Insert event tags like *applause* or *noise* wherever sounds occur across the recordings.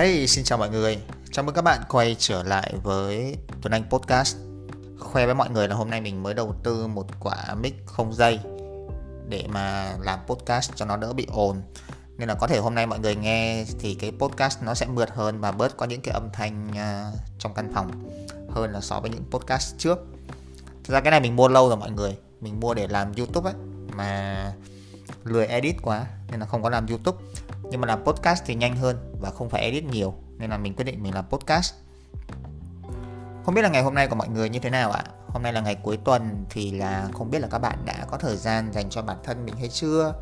Hey, xin chào mọi người. Chào mừng các bạn quay trở lại với Tuấn Anh Podcast. Khoe với mọi người là hôm nay mình mới đầu tư một quả mic không dây để mà làm podcast cho nó đỡ bị ồn. Nên là có thể hôm nay mọi người nghe thì cái podcast nó sẽ mượt hơn và bớt có những cái âm thanh à, trong căn phòng hơn là so với những podcast trước. Thực ra cái này mình mua lâu rồi mọi người. Mình mua để làm YouTube ấy mà lười edit quá nên là không có làm YouTube nhưng mà làm podcast thì nhanh hơn và không phải edit nhiều, nên là mình quyết định mình làm podcast. Không biết là ngày hôm nay của mọi người như thế nào ạ? Hôm nay là ngày cuối tuần thì là không biết là các bạn đã có thời gian dành cho bản thân mình hay chưa?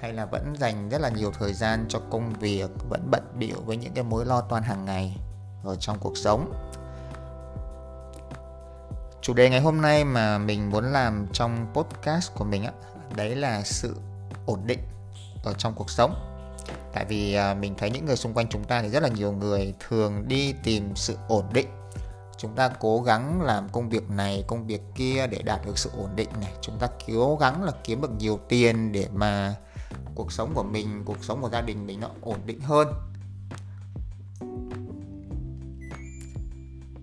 Hay là vẫn dành rất là nhiều thời gian cho công việc, vẫn bận bịu với những cái mối lo toan hàng ngày ở trong cuộc sống? Chủ đề ngày hôm nay mà mình muốn làm trong podcast của mình á, đấy là sự ổn định ở trong cuộc sống tại vì à, mình thấy những người xung quanh chúng ta thì rất là nhiều người thường đi tìm sự ổn định. Chúng ta cố gắng làm công việc này, công việc kia để đạt được sự ổn định này. Chúng ta cố gắng là kiếm được nhiều tiền để mà cuộc sống của mình, cuộc sống của gia đình mình nó ổn định hơn.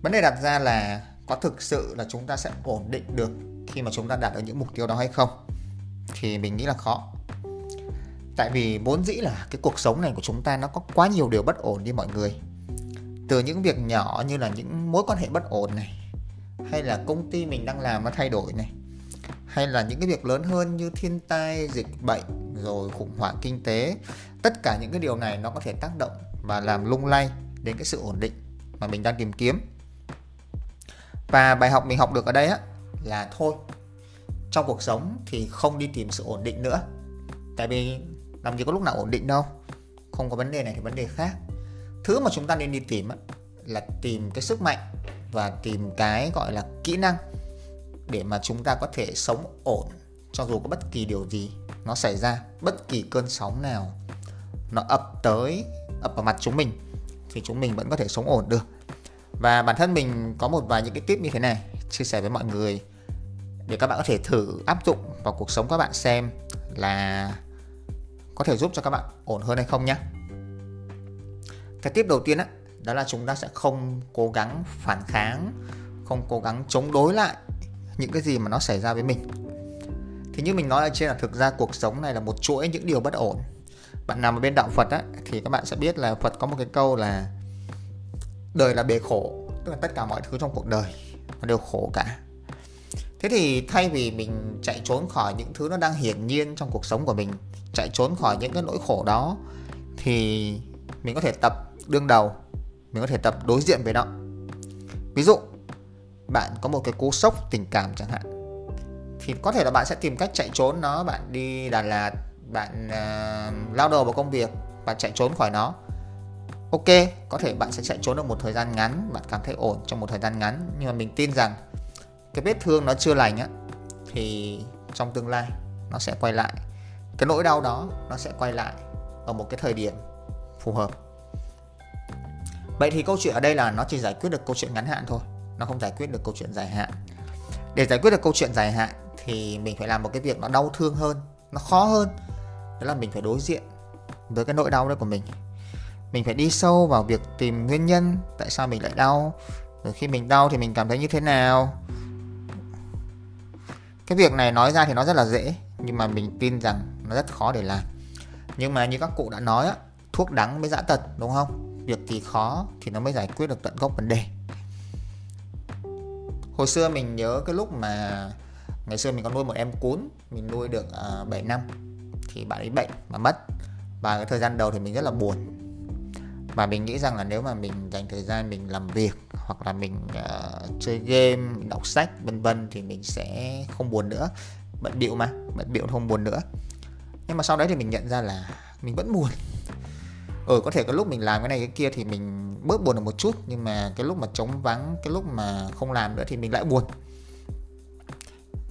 Vấn đề đặt ra là có thực sự là chúng ta sẽ ổn định được khi mà chúng ta đạt được những mục tiêu đó hay không? Thì mình nghĩ là khó tại vì vốn dĩ là cái cuộc sống này của chúng ta nó có quá nhiều điều bất ổn đi mọi người. Từ những việc nhỏ như là những mối quan hệ bất ổn này, hay là công ty mình đang làm nó thay đổi này, hay là những cái việc lớn hơn như thiên tai, dịch bệnh, rồi khủng hoảng kinh tế, tất cả những cái điều này nó có thể tác động và làm lung lay đến cái sự ổn định mà mình đang tìm kiếm. Và bài học mình học được ở đây á, là thôi, trong cuộc sống thì không đi tìm sự ổn định nữa. Tại vì làm gì có lúc nào ổn định đâu. Không có vấn đề này thì vấn đề khác. Thứ mà chúng ta nên đi tìm là tìm cái sức mạnh và tìm cái gọi là kỹ năng để mà chúng ta có thể sống ổn cho dù có bất kỳ điều gì nó xảy ra, bất kỳ cơn sóng nào nó ập tới, ập vào mặt chúng mình thì chúng mình vẫn có thể sống ổn được. Và bản thân mình có một vài những cái tip như thế này chia sẻ với mọi người để các bạn có thể thử áp dụng vào cuộc sống các bạn xem là có thể giúp cho các bạn ổn hơn hay không nhé. Cái tiếp đầu tiên đó, đó là chúng ta sẽ không cố gắng phản kháng không cố gắng chống đối lại những cái gì mà nó xảy ra với mình. Thì như mình nói ở trên là thực ra cuộc sống này là một chuỗi những điều bất ổn. Bạn nằm ở bên đạo Phật á, thì các bạn sẽ biết là Phật có một cái câu là đời là bề khổ tức là tất cả mọi thứ trong cuộc đời nó đều khổ cả thế thì thay vì mình chạy trốn khỏi những thứ nó đang hiển nhiên trong cuộc sống của mình chạy trốn khỏi những cái nỗi khổ đó thì mình có thể tập đương đầu mình có thể tập đối diện với nó. Ví dụ bạn có một cái cú sốc tình cảm chẳng hạn thì có thể là bạn sẽ tìm cách chạy trốn nó bạn đi Đà Lạt bạn uh, lao đầu vào công việc bạn chạy trốn khỏi nó. Ok có thể bạn sẽ chạy trốn được một thời gian ngắn bạn cảm thấy ổn trong một thời gian ngắn nhưng mà mình tin rằng cái vết thương nó chưa lành á, thì trong tương lai nó sẽ quay lại. Cái nỗi đau đó nó sẽ quay lại ở một cái thời điểm phù hợp. Vậy thì câu chuyện ở đây là nó chỉ giải quyết được câu chuyện ngắn hạn thôi, nó không giải quyết được câu chuyện dài hạn. Để giải quyết được câu chuyện dài hạn thì mình phải làm một cái việc nó đau thương hơn, nó khó hơn, đó là mình phải đối diện với cái nỗi đau đấy của mình. Mình phải đi sâu vào việc tìm nguyên nhân tại sao mình lại đau. Rồi khi mình đau thì mình cảm thấy như thế nào? Cái việc này nói ra thì nó rất là dễ nhưng mà mình tin rằng nó rất khó để làm. Nhưng mà như các cụ đã nói á thuốc đắng mới dã tật đúng không? Việc thì khó thì nó mới giải quyết được tận gốc vấn đề. Hồi xưa mình nhớ cái lúc mà ngày xưa mình có nuôi một em cún mình nuôi được à, uh, 7 năm thì bạn ấy bệnh mà mất. Và cái thời gian đầu thì mình rất là buồn. Và mình nghĩ rằng là nếu mà mình dành thời gian mình làm việc hoặc là mình uh, chơi game đọc sách vân vân thì mình sẽ không buồn nữa. Bận bịu mà bận bịu không buồn nữa. Nhưng mà sau đấy thì mình nhận ra là mình vẫn buồn. Ừ có thể cái lúc mình làm cái này cái kia thì mình bớt buồn được một chút nhưng mà cái lúc mà trống vắng cái lúc mà không làm nữa thì mình lại buồn.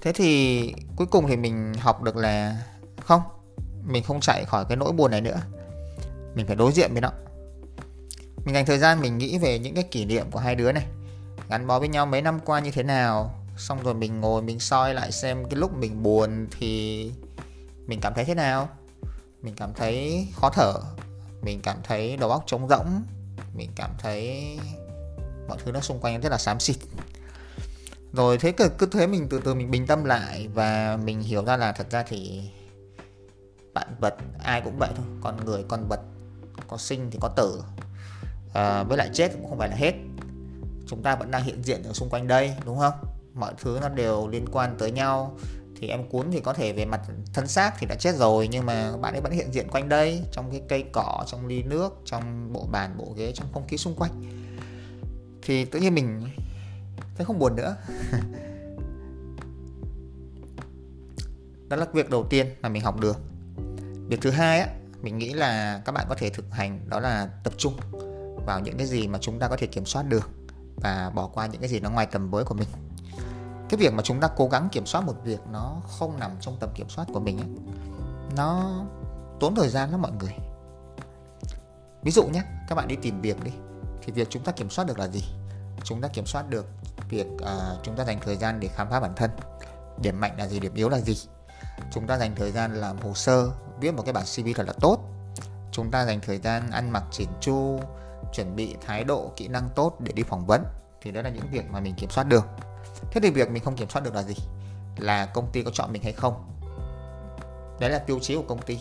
Thế thì cuối cùng thì mình học được là không mình không chạy khỏi cái nỗi buồn này nữa. Mình phải đối diện với nó mình dành thời gian mình nghĩ về những cái kỷ niệm của hai đứa này. Gắn bó với nhau mấy năm qua như thế nào xong rồi mình ngồi mình soi lại xem cái lúc mình buồn thì mình cảm thấy thế nào. Mình cảm thấy khó thở mình cảm thấy đầu óc trống rỗng mình cảm thấy mọi thứ nó xung quanh rất là xám xịt. Rồi thế cứ, cứ thế mình từ từ mình bình tâm lại và mình hiểu ra là thật ra thì bạn vật ai cũng vậy thôi. Con người con vật có sinh thì có tử à, với lại chết cũng không phải là hết. Chúng ta vẫn đang hiện diện ở xung quanh đây đúng không? Mọi thứ nó đều liên quan tới nhau. Thì em cuốn thì có thể về mặt thân xác thì đã chết rồi nhưng mà bạn ấy vẫn hiện diện quanh đây trong cái cây cỏ trong ly nước trong bộ bàn bộ ghế trong không khí xung quanh. Thì tự nhiên mình thấy không buồn nữa. *laughs* Đó là việc đầu tiên mà mình học được. Việc thứ hai á mình nghĩ là các bạn có thể thực hành đó là tập trung vào những cái gì mà chúng ta có thể kiểm soát được và bỏ qua những cái gì nó ngoài tầm với của mình. Cái việc mà chúng ta cố gắng kiểm soát một việc nó không nằm trong tầm kiểm soát của mình ấy, nó tốn thời gian lắm mọi người. Ví dụ nhé các bạn đi tìm việc đi thì việc chúng ta kiểm soát được là gì? Chúng ta kiểm soát được việc uh, chúng ta dành thời gian để khám phá bản thân. Điểm mạnh là gì điểm yếu là gì? Chúng ta dành thời gian làm hồ sơ viết một cái bản cv thật là tốt. Chúng ta dành thời gian ăn mặc chỉn chu chuẩn bị thái độ, kỹ năng tốt để đi phỏng vấn. Thì đó là những việc mà mình kiểm soát được. Thế thì việc mình không kiểm soát được là gì? Là công ty có chọn mình hay không? Đấy là tiêu chí của công ty.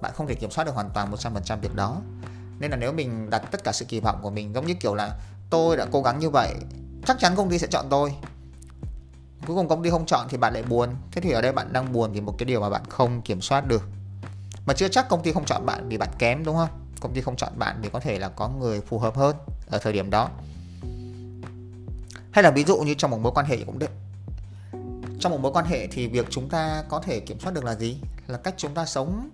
Bạn không thể kiểm soát được hoàn toàn 100% việc đó. Nên là nếu mình đặt tất cả sự kỳ vọng của mình giống như kiểu là tôi đã cố gắng như vậy, chắc chắn công ty sẽ chọn tôi. Cuối cùng công ty không chọn thì bạn lại buồn. Thế thì ở đây bạn đang buồn vì một cái điều mà bạn không kiểm soát được. Mà chưa chắc công ty không chọn bạn vì bạn kém, đúng không? Công ty không chọn bạn thì có thể là có người phù hợp hơn ở thời điểm đó. Hay là ví dụ như trong một mối quan hệ cũng được. Trong một mối quan hệ thì việc chúng ta có thể kiểm soát được là gì? Là cách chúng ta sống,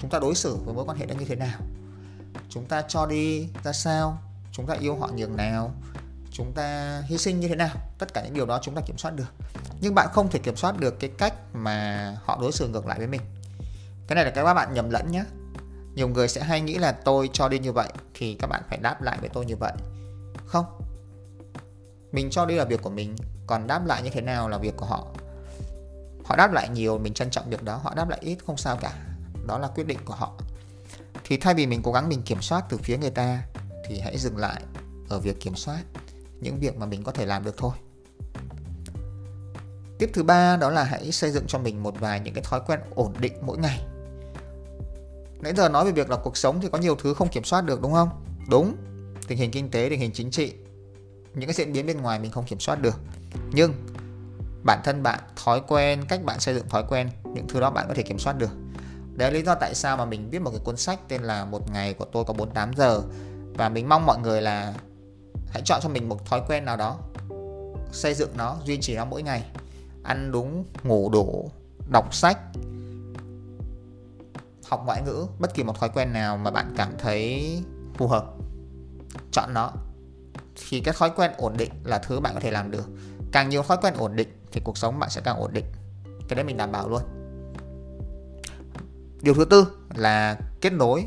chúng ta đối xử với mối quan hệ đó như thế nào? Chúng ta cho đi ra sao? Chúng ta yêu họ nhường nào? Chúng ta hy sinh như thế nào? Tất cả những điều đó chúng ta kiểm soát được. Nhưng bạn không thể kiểm soát được cái cách mà họ đối xử ngược lại với mình. Cái này là cái các bạn nhầm lẫn nhé nhiều người sẽ hay nghĩ là tôi cho đi như vậy thì các bạn phải đáp lại với tôi như vậy. Không. Mình cho đi là việc của mình, còn đáp lại như thế nào là việc của họ? Họ đáp lại nhiều, mình trân trọng việc đó, họ đáp lại ít, không sao cả. Đó là quyết định của họ. Thì thay vì mình cố gắng mình kiểm soát từ phía người ta, thì hãy dừng lại ở việc kiểm soát những việc mà mình có thể làm được thôi. Tiếp thứ ba đó là hãy xây dựng cho mình một vài những cái thói quen ổn định mỗi ngày nãy giờ nói về việc là cuộc sống thì có nhiều thứ không kiểm soát được, đúng không? Đúng. Tình hình kinh tế, tình hình chính trị, những cái diễn biến bên ngoài mình không kiểm soát được. Nhưng bản thân bạn, thói quen, cách bạn xây dựng thói quen, những thứ đó bạn có thể kiểm soát được. Đấy là lý do tại sao mà mình viết một cái cuốn sách tên là một ngày của tôi có 48 giờ. Và mình mong mọi người là hãy chọn cho mình một thói quen nào đó, xây dựng nó, duy trì nó mỗi ngày. Ăn đúng, ngủ đủ, đọc sách học ngoại ngữ, bất kỳ một thói quen nào mà bạn cảm thấy phù hợp, chọn nó. Thì cái thói quen ổn định là thứ bạn có thể làm được. Càng nhiều thói quen ổn định thì cuộc sống bạn sẽ càng ổn định. Cái đấy mình đảm bảo luôn. Điều thứ tư là kết nối.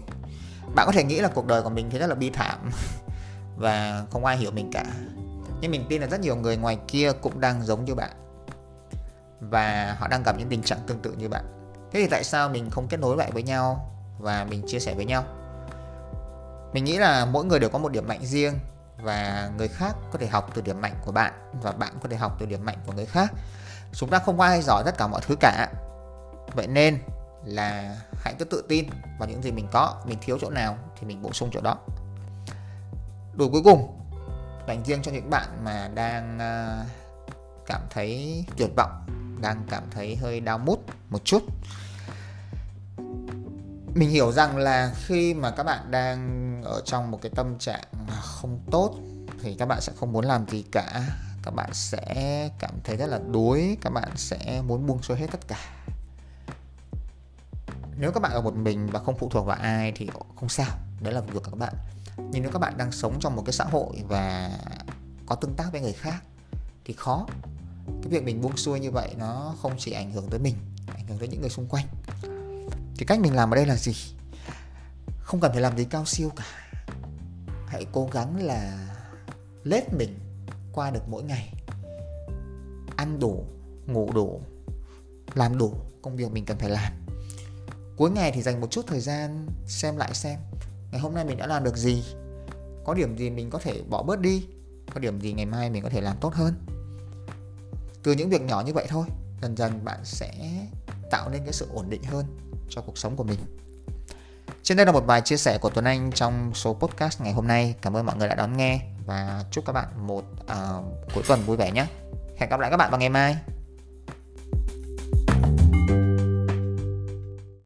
Bạn có thể nghĩ là cuộc đời của mình thì rất là bi thảm *laughs* và không ai hiểu mình cả. Nhưng mình tin là rất nhiều người ngoài kia cũng đang giống như bạn và họ đang gặp những tình trạng tương tự như bạn thế thì tại sao mình không kết nối lại với nhau và mình chia sẻ với nhau? Mình nghĩ là mỗi người đều có một điểm mạnh riêng và người khác có thể học từ điểm mạnh của bạn và bạn có thể học từ điểm mạnh của người khác. Chúng ta không có ai giỏi tất cả mọi thứ cả. Vậy nên là hãy cứ tự tin vào những gì mình có, mình thiếu chỗ nào thì mình bổ sung chỗ đó. Đủ cuối cùng, dành riêng cho những bạn mà đang à, cảm thấy tuyệt vọng đang cảm thấy hơi đau mút một chút. Mình hiểu rằng là khi mà các bạn đang ở trong một cái tâm trạng không tốt thì các bạn sẽ không muốn làm gì cả. Các bạn sẽ cảm thấy rất là đuối, các bạn sẽ muốn buông xuôi hết tất cả. Nếu các bạn ở một mình và không phụ thuộc vào ai thì không sao, đấy là việc của các bạn. Nhưng nếu các bạn đang sống trong một cái xã hội và có tương tác với người khác thì khó cái việc mình buông xuôi như vậy nó không chỉ ảnh hưởng tới mình, ảnh hưởng tới những người xung quanh. Thì cách mình làm ở đây là gì? Không cần phải làm gì cao siêu cả. Hãy cố gắng là lết mình qua được mỗi ngày. Ăn đủ, ngủ đủ, làm đủ công việc mình cần phải làm. Cuối ngày thì dành một chút thời gian xem lại xem, ngày hôm nay mình đã làm được gì? Có điểm gì mình có thể bỏ bớt đi? Có điểm gì ngày mai mình có thể làm tốt hơn? Từ những việc nhỏ như vậy thôi dần dần bạn sẽ tạo nên cái sự ổn định hơn cho cuộc sống của mình trên đây là một vài chia sẻ của Tuấn Anh trong số podcast ngày hôm nay. Cảm ơn mọi người đã đón nghe và chúc các bạn một uh, cuối tuần vui vẻ nhé. Hẹn gặp lại các bạn vào ngày mai.